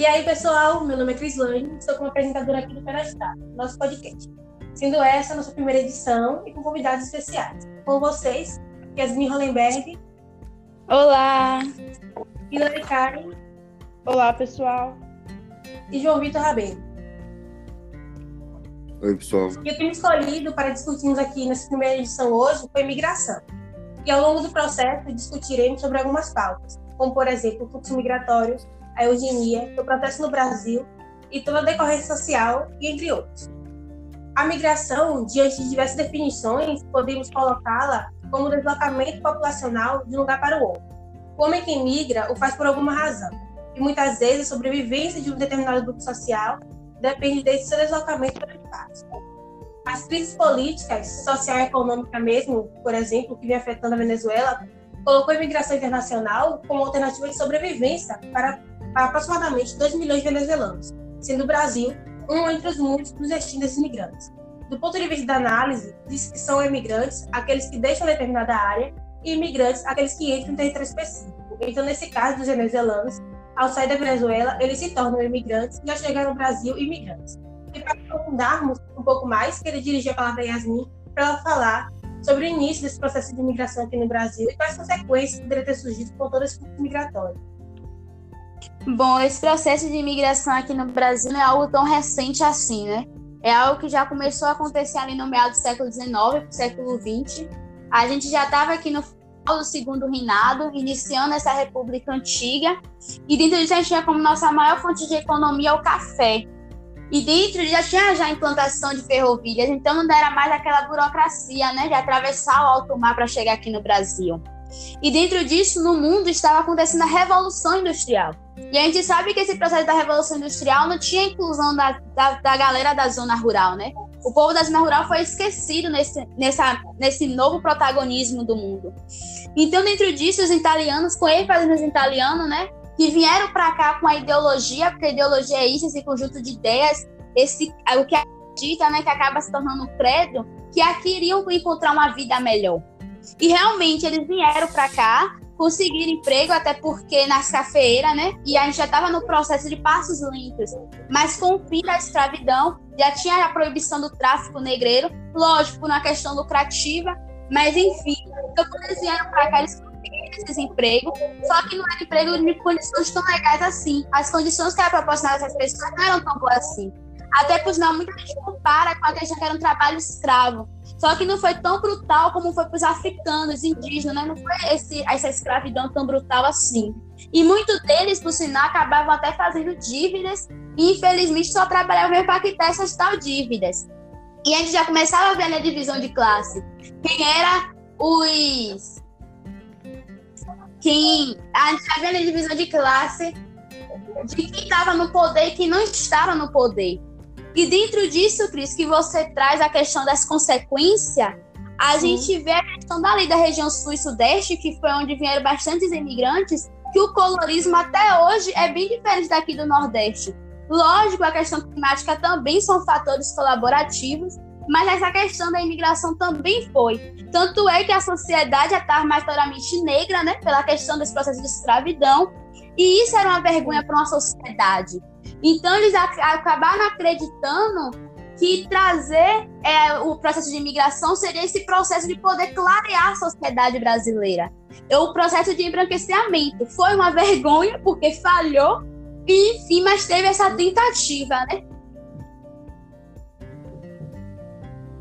E aí, pessoal, meu nome é Crislane, sou como apresentadora aqui do Perastar, nosso podcast. Sendo essa a nossa primeira edição e com convidados especiais. Com vocês, Yasmin Hollenberg. Olá! Hilary Karen. Olá, pessoal. E João Vitor Rabelo. Oi, pessoal. E o tema escolhido para discutirmos aqui nessa primeira edição hoje foi migração. E ao longo do processo discutiremos sobre algumas pautas, como, por exemplo, o fluxo migratório, a eugenia, o processo no Brasil e toda a decorrência social, e entre outros. A migração, diante de diversas definições, podemos colocá-la como deslocamento populacional de um lugar para o outro. O homem que migra o faz por alguma razão, e muitas vezes a sobrevivência de um determinado grupo social depende desse seu deslocamento para o espaço. As crises políticas, social e econômica mesmo, por exemplo, que vem afetando a Venezuela, colocou a imigração internacional como alternativa de sobrevivência para aproximadamente 2 milhões de venezuelanos, sendo o Brasil um entre os muitos dos destinos imigrantes. Do ponto de vista da análise, diz que são imigrantes aqueles que deixam determinada área e imigrantes aqueles que entram em território específico. Então, nesse caso dos venezuelanos, ao sair da Venezuela, eles se tornam imigrantes e ao chegar no Brasil, imigrantes. E para aprofundarmos um pouco mais, queria dirigir a palavra a Yasmin para ela falar sobre o início desse processo de imigração aqui no Brasil e quais consequências poderiam ter surgido com todo esse fluxo migratório. Bom, esse processo de imigração aqui no Brasil não é algo tão recente assim, né? É algo que já começou a acontecer ali no meio do século XIX século XX. A gente já estava aqui no final do segundo reinado, iniciando essa república antiga, e dentro disso a gente tinha como nossa maior fonte de economia o café. E dentro já tinha já implantação de ferrovias, então não era mais aquela burocracia, né, de atravessar o alto mar para chegar aqui no Brasil. E dentro disso, no mundo estava acontecendo a revolução industrial. E a gente sabe que esse processo da Revolução Industrial não tinha inclusão da, da, da galera da zona rural, né? O povo da zona rural foi esquecido nesse, nessa, nesse novo protagonismo do mundo. Então, dentro disso, os italianos, com ênfase nos italianos, né? Que vieram para cá com a ideologia, porque a ideologia é isso, esse conjunto de ideias, esse, o que acredita, né? Que acaba se tornando credo, que aqui iriam encontrar uma vida melhor. E realmente eles vieram para cá conseguir emprego, até porque nas cafeeiras, né? E a gente já estava no processo de passos lentos. Mas com o fim da escravidão, já tinha a proibição do tráfico negreiro, lógico, uma questão lucrativa, mas enfim. Então, quando eles vieram para cá, eles esses só que não era emprego de condições tão legais assim. As condições que eram proporcionadas essas pessoas não eram tão boas assim. Até por sinal, muita gente compara com a questão que era um trabalho escravo. Só que não foi tão brutal como foi para os africanos, indígenas, né? Não foi esse, essa escravidão tão brutal assim. E muitos deles, por sinal, acabavam até fazendo dívidas e, infelizmente, só trabalhavam para quitar essas tal dívidas. E a gente já começava a ver a divisão de classe. Quem era os. Quem. A gente já vê a divisão de classe de quem estava no poder e quem não estava no poder. E dentro disso, Cris, que você traz a questão das consequências, a Sim. gente vê a questão dali da região sul e sudeste, que foi onde vieram bastantes imigrantes, que o colorismo até hoje é bem diferente daqui do Nordeste. Lógico, a questão climática também são fatores colaborativos, mas essa questão da imigração também foi. Tanto é que a sociedade estava maioritariamente negra, né, pela questão desse processo de escravidão, e isso era uma vergonha para uma sociedade. Então, eles acabaram acreditando que trazer é, o processo de imigração seria esse processo de poder clarear a sociedade brasileira. O processo de embranquecimento foi uma vergonha, porque falhou, e, enfim, mas teve essa tentativa, né?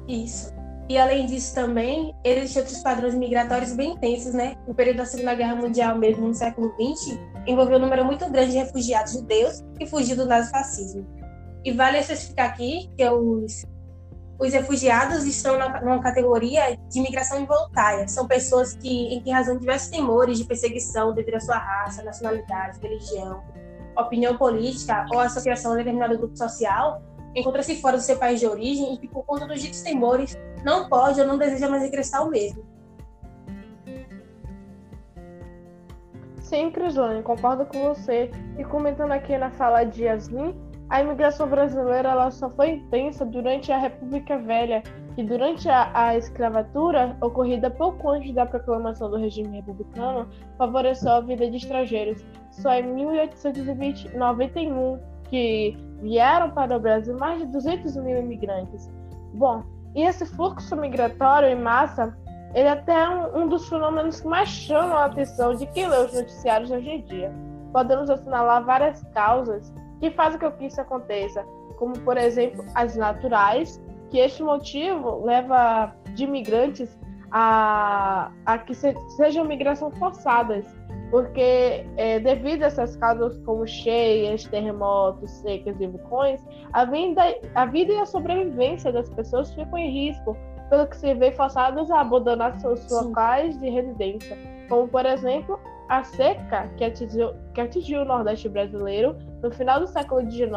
Isso. E além disso também, existem outros padrões migratórios bem intensos, né? No período da Segunda Guerra Mundial, mesmo no século XX, envolveu um número muito grande de refugiados judeus que fugiram do nazifascismo. E vale especificar aqui que os, os refugiados estão na, numa categoria de imigração involuntária. São pessoas que, em que razão de diversos temores de perseguição devido à sua raça, nacionalidade, religião, opinião política ou associação a determinado grupo social, encontra-se fora do seu país de origem e que, por conta dos ditos temores, não pode ou não deseja mais ingressar o mesmo. Sim, Crislane, concordo com você. E comentando aqui na fala de Yasmin, a imigração brasileira ela só foi intensa durante a República Velha, que durante a, a, escravatura, ocorrida pouco antes da proclamação do regime republicano, favoreceu a vida de estrangeiros. Só em 1891 que vieram para o Brasil mais de 200 mil imigrantes. Bom, e esse fluxo migratório em massa, ele é até um, um dos fenômenos que mais chamam a atenção de quem lê os noticiários hoje em dia. Podemos assinalar várias causas que fazem com que isso aconteça, como, por exemplo, as naturais, que este motivo leva de imigrantes a, a que se, sejam migrações forçadas, porque é, devido a essas causas como cheias, terremotos, secas e vulcões, a vida, a vida e a sobrevivência das pessoas ficam em risco, pelo que se vê forçados a abandonar seus Sim. locais de residência, como por exemplo a seca que atingiu, que atingiu o Nordeste brasileiro no final do século XIX.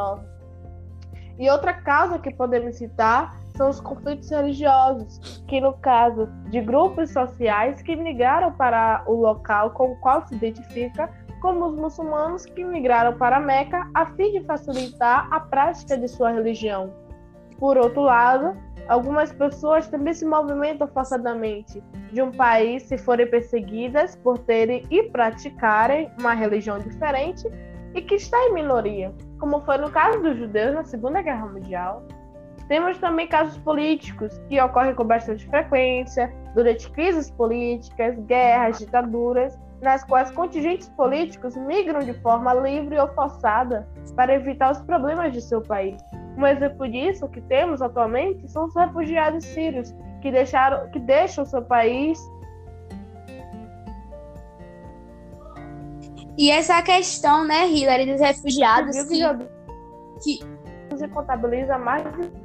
E outra causa que podemos citar são os conflitos religiosos, que no caso de grupos sociais que migraram para o local com o qual se identifica, como os muçulmanos que migraram para Meca a fim de facilitar a prática de sua religião. Por outro lado, algumas pessoas também se movimentam forçadamente de um país se forem perseguidas por terem e praticarem uma religião diferente e que está em minoria, como foi no caso dos judeus na Segunda Guerra Mundial, temos também casos políticos que ocorrem com bastante frequência durante crises políticas, guerras, ditaduras, nas quais contingentes políticos migram de forma livre ou forçada para evitar os problemas de seu país. Um exemplo disso que temos atualmente são os refugiados sírios que deixaram, que deixam seu país. E essa questão, né, Hillary, dos refugiados que, que... se contabiliza mais de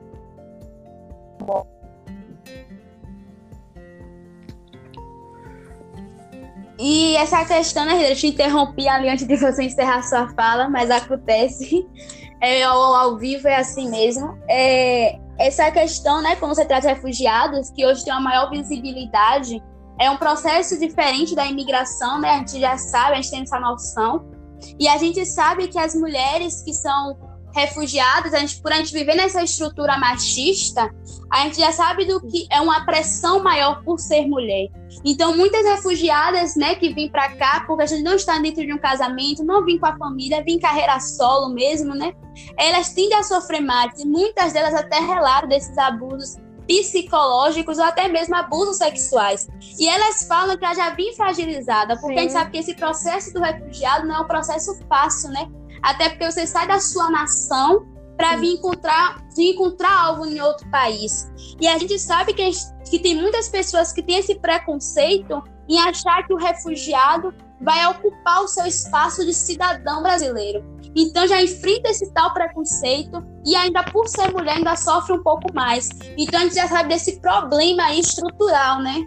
e essa questão, né, eu te interrompi ali antes de você encerrar sua fala, mas acontece. É, ao, ao vivo é assim mesmo. É, essa questão, né, quando você trata refugiados, que hoje tem uma maior visibilidade, é um processo diferente da imigração, né? A gente já sabe, a gente tem essa noção. E a gente sabe que as mulheres que são refugiados, a gente, por a gente viver nessa estrutura machista, a gente já sabe do que é uma pressão maior por ser mulher. Então, muitas refugiadas, né, que vêm para cá, porque a gente não está dentro de um casamento, não vêm com a família, vêm carreira solo mesmo, né? Elas tendem a sofrer mais, e muitas delas até relatam desses abusos psicológicos ou até mesmo abusos sexuais. E elas falam que ela já vem fragilizada, porque Sim. a gente sabe que esse processo do refugiado não é um processo fácil, né? Até porque você sai da sua nação para vir encontrar, vir encontrar algo em outro país. E a gente sabe que, que tem muitas pessoas que têm esse preconceito em achar que o refugiado vai ocupar o seu espaço de cidadão brasileiro. Então já enfrenta esse tal preconceito e ainda por ser mulher ainda sofre um pouco mais. Então a gente já sabe desse problema estrutural, né?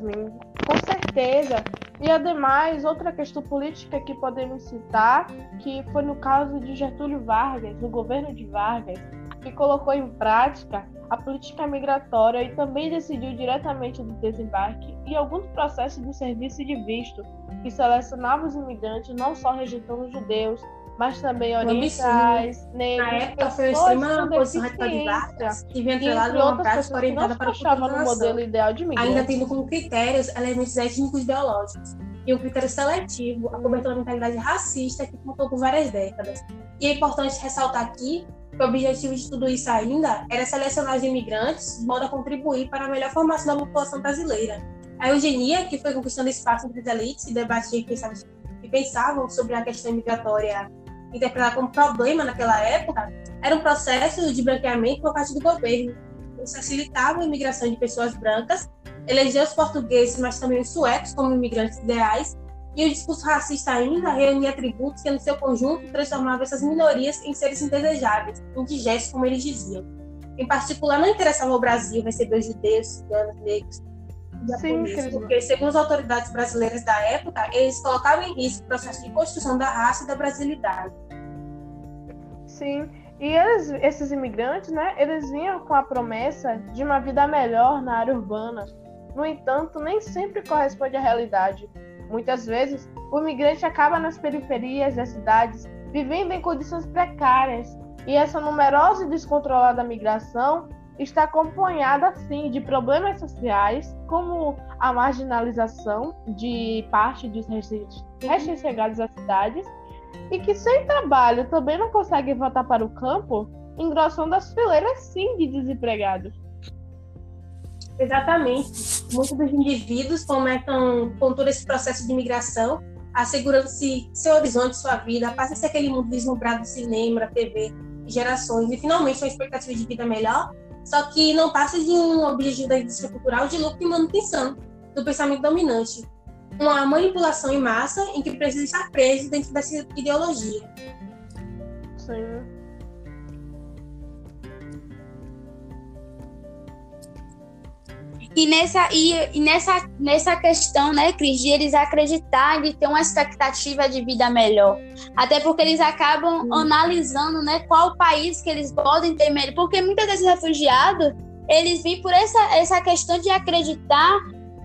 Com certeza. E ademais, outra questão política que podemos citar, que foi no caso de Getúlio Vargas, no governo de Vargas, que colocou em prática a política migratória e também decidiu diretamente do desembarque e alguns processos de serviço de visto, que selecionava os imigrantes não só rejeitando judeus, mas também orientais, negros. Na época foi uma extrema posição radical de Vargas, que vinha atrelada a uma prática orientada para a no modelo ideal de migrante. Ainda tendo como critérios elementos étnicos biológicos e um critério seletivo, a cobertura da mentalidade racista que contou por várias décadas. E é importante ressaltar aqui que o objetivo de tudo isso ainda era selecionar os imigrantes de modo a contribuir para a melhor formação da população brasileira. A eugenia, que foi conquistando espaço entre as elites e debatia que pensavam sobre a questão migratória interpretada como problema naquela época, era um processo de branqueamento por parte do governo. Isso facilitava a imigração de pessoas brancas, elegeu os portugueses, mas também os suecos como imigrantes ideais, e o discurso racista ainda reunia atributos que, no seu conjunto, transformavam essas minorias em seres indesejáveis, indigestos, como eles diziam. Em particular, não interessava ao Brasil receber os judeus, ciganos, negros, Sim, porque, segundo as autoridades brasileiras da época, eles colocavam em risco o processo de construção da raça e da brasilidade. Sim, e eles, esses imigrantes, né, eles vinham com a promessa de uma vida melhor na área urbana. No entanto, nem sempre corresponde à realidade. Muitas vezes, o imigrante acaba nas periferias das cidades, vivendo em condições precárias, e essa numerosa e descontrolada migração está acompanhada, sim, de problemas sociais, como a marginalização de parte dos recém-chegados às cidades, e que sem trabalho também não conseguem voltar para o campo, engrossando as fileiras, sim, de desempregados. Exatamente. Muitos dos indivíduos começam com todo esse processo de imigração, assegurando-se seu horizonte, sua vida, passa a ser aquele mundo deslumbrado do cinema, da TV, gerações, e finalmente uma expectativa de vida melhor, só que não passa de um objetivo da indústria cultural de lucro e manutenção do pensamento dominante. Uma manipulação em massa em que precisa estar preso dentro dessa ideologia. Sim. E nessa, e, e, nessa, nessa questão, né, Cris, de eles acreditarem de ter uma expectativa de vida melhor. Até porque eles acabam hum. analisando né, qual país que eles podem ter melhor. Porque muitos desses refugiados, eles vêm por essa, essa questão de acreditar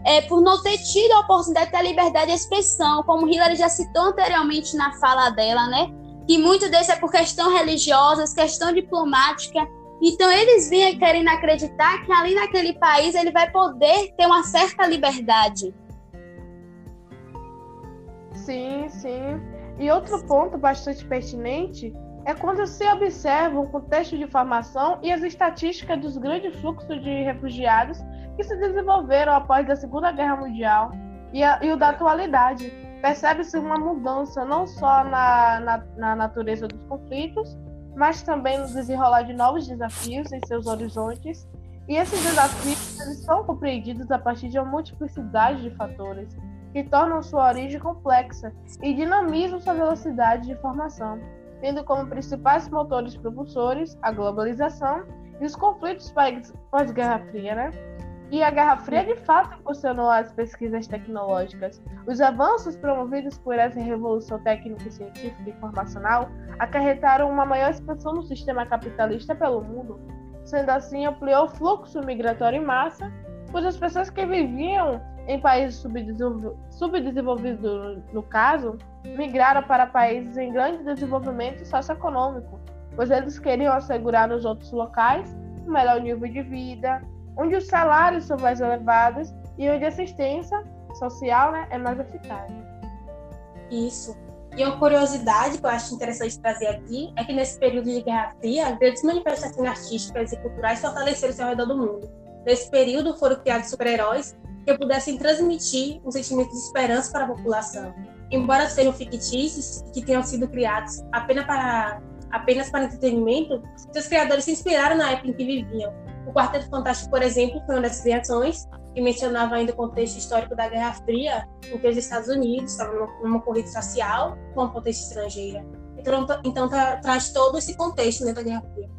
é, por não ter tido a oportunidade de ter a liberdade de expressão, como Hillary já citou anteriormente na fala dela, né? Que muito desse é por questão religiosa, questão diplomática, então eles vinham querendo acreditar que ali naquele país ele vai poder ter uma certa liberdade. Sim, sim. E outro ponto bastante pertinente é quando se observa o contexto de formação e as estatísticas dos grandes fluxos de refugiados que se desenvolveram após a Segunda Guerra Mundial e, a, e o da atualidade. Percebe-se uma mudança não só na, na, na natureza dos conflitos, mas também no desenrolar de novos desafios em seus horizontes. E esses desafios eles são compreendidos a partir de uma multiplicidade de fatores que tornam sua origem complexa e dinamizam sua velocidade de formação, tendo como principais motores propulsores a globalização e os conflitos pós-Guerra Fria, né? E a Guerra Fria de fato impulsionou as pesquisas tecnológicas. Os avanços promovidos por essa revolução técnica, científica e informacional acarretaram uma maior expansão no sistema capitalista pelo mundo. Sendo assim, ampliou o fluxo migratório em massa, pois as pessoas que viviam em países subdesenvolvidos, no caso, migraram para países em grande desenvolvimento socioeconômico, pois eles queriam assegurar nos outros locais um melhor nível de vida, onde os salários são mais elevados e onde a assistência social né, é mais eficaz. Isso. E uma curiosidade que eu acho interessante trazer aqui é que nesse período de Guerra Fria, grandes manifestações artísticas e culturais fortaleceram-se ao redor do mundo. Nesse período foram criados super-heróis que pudessem transmitir um sentimento de esperança para a população. Embora sejam fictícios e que tenham sido criados apenas para, apenas para entretenimento, seus criadores se inspiraram na época em que viviam o Quarteto Fantástico, por exemplo, foi uma dessas criações que mencionava ainda o contexto histórico da Guerra Fria, em que os Estados Unidos estavam numa corrida social com a potência estrangeira. Então, então tra traz todo esse contexto né, da Guerra Fria.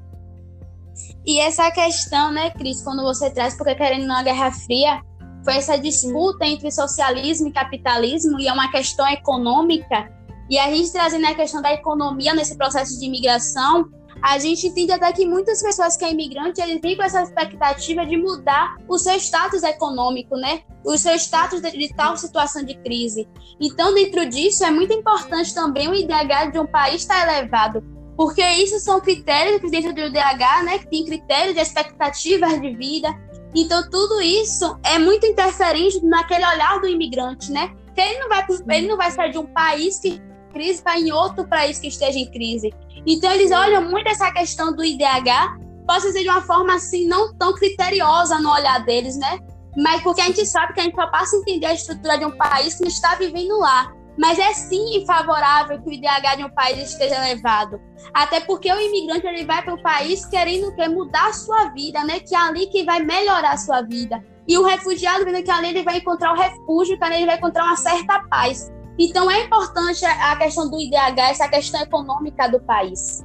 E essa questão, né, Cris, quando você traz, porque querendo na Guerra Fria, foi essa disputa entre socialismo e capitalismo, e é uma questão econômica, e a gente trazendo a questão da economia nesse processo de imigração, a gente entende até que muitas pessoas que é imigrante, eles vêm com essa expectativa de mudar o seu status econômico, né? O seu status de, de tal situação de crise. Então, dentro disso, é muito importante também o IDH de um país estar elevado, porque isso são critérios dentro do IDH, né? Que tem critérios de expectativas de vida. Então, tudo isso é muito interferente naquele olhar do imigrante, né? Que ele não vai, ele não vai sair de um país que crise para em outro país que esteja em crise. Então, eles olham muito essa questão do IDH, posso dizer de uma forma assim, não tão criteriosa no olhar deles, né? Mas porque a gente sabe que a gente só passa a entender a estrutura de um país que não está vivendo lá. Mas é sim favorável que o IDH de um país esteja elevado. Até porque o imigrante ele vai para o país querendo que mudar a sua vida, né? Que é ali que vai melhorar a sua vida. E o refugiado vendo que ali ele vai encontrar o refúgio, que ali ele vai encontrar uma certa paz. Então é importante a questão do IDH, essa questão econômica do país.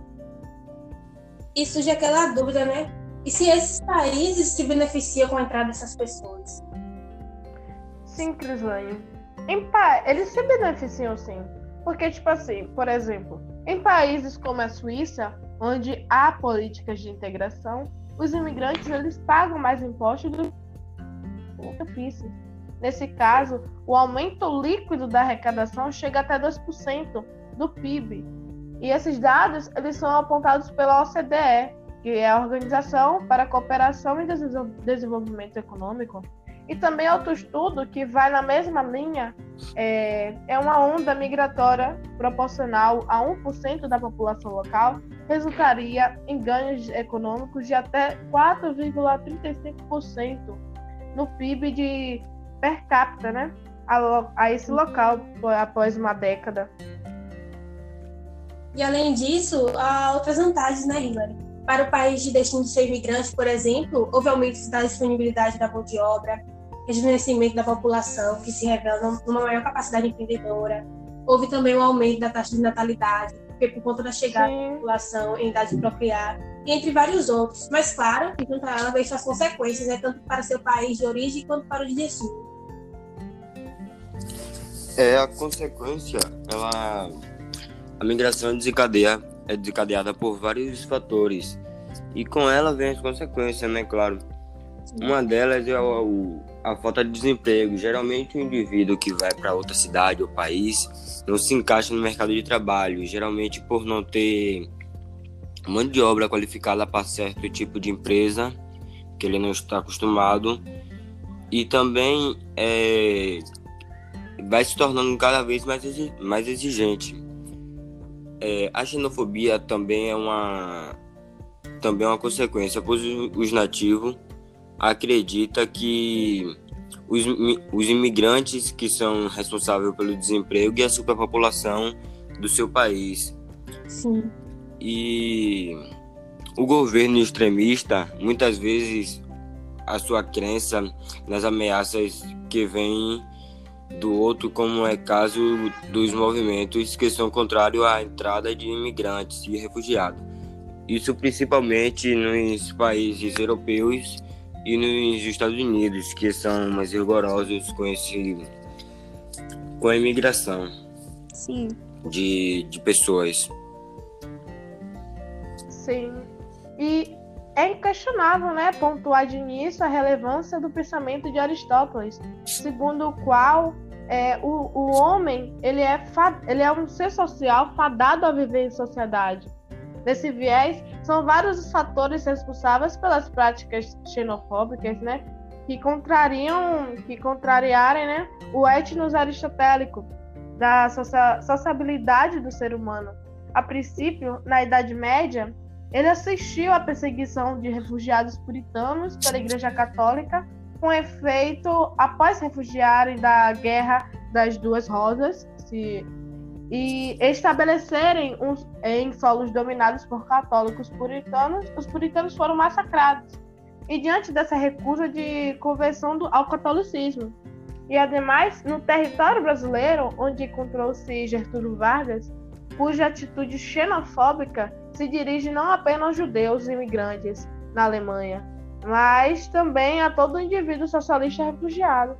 E surge aquela dúvida, né? E se esses países se beneficiam com a entrada dessas pessoas? Sim, Crislane. Em pa... Eles se beneficiam sim. Porque, tipo assim, por exemplo, em países como a Suíça, onde há políticas de integração, os imigrantes eles pagam mais impostos do que Nesse caso, o aumento líquido da arrecadação chega até 2% do PIB. E esses dados eles são apontados pela OCDE, que é a Organização para a Cooperação e Desenvolvimento Econômico. E também outro estudo que vai na mesma linha é, é uma onda migratória proporcional a 1% da população local resultaria em ganhos econômicos de até 4,35% no PIB de per capita, né? A, a esse local após uma década. E além disso, há outras vantagens, né, Hillary? Para o país de destino de ser imigrante, por exemplo, houve aumento da disponibilidade da mão de obra, rejuvenescimento da população, que se revela numa maior capacidade empreendedora. Houve também um aumento da taxa de natalidade, porque por conta da chegada Sim. da população em idade de procriar, entre vários outros. Mas, claro, que junto a ela veio suas consequências, né, tanto para seu país de origem quanto para o de destino. É, a consequência, ela a migração desencadeia, é desencadeada por vários fatores e com ela vem as consequências, né? Claro. Uma delas é o, a falta de desemprego. Geralmente, o indivíduo que vai para outra cidade ou país não se encaixa no mercado de trabalho, geralmente por não ter mão de obra qualificada para certo tipo de empresa que ele não está acostumado e também é, vai se tornando cada vez mais, mais exigente. É, a xenofobia também é uma também é uma consequência, pois os nativos acreditam que os, os imigrantes que são responsáveis pelo desemprego e a superpopulação do seu país. Sim. E o governo extremista, muitas vezes, a sua crença nas ameaças que vêm do outro, como é caso dos movimentos que são contrários à entrada de imigrantes e refugiados. Isso principalmente nos países europeus e nos Estados Unidos, que são mais rigorosos com esse com a imigração Sim. De, de pessoas. Sim. E é inquestionável, né, pontuar de início a relevância do pensamento de Aristóteles, segundo o qual é, o, o homem ele é, ele é um ser social fadado a viver em sociedade. Nesse viés, são vários os fatores responsáveis pelas práticas xenofóbicas, né, que contrariam, que contrariarem, né, o etnos aristotélico da sociabilidade do ser humano. A princípio, na Idade Média, ele assistiu à perseguição de refugiados puritanos pela Igreja Católica, com efeito após refugiarem da Guerra das Duas Rosas se, e estabelecerem uns, em solos dominados por católicos puritanos, os puritanos foram massacrados. E diante dessa recusa de conversão do, ao catolicismo, e ademais, no território brasileiro, onde encontrou-se Getúlio Vargas, cuja atitude xenofóbica se dirige não apenas aos judeus imigrantes na Alemanha, mas também a todo indivíduo socialista refugiado.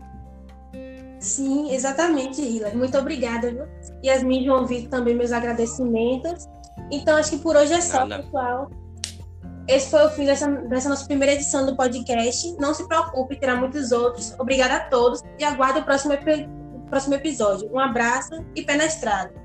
Sim, exatamente, Hila. Muito obrigada, viu? Yasmin e João Vitor também meus agradecimentos. Então, acho que por hoje é só, Nada. pessoal. Esse foi o fim dessa, dessa nossa primeira edição do podcast. Não se preocupe, terá muitos outros. Obrigada a todos e aguardo o próximo, o próximo episódio. Um abraço e pé na estrada.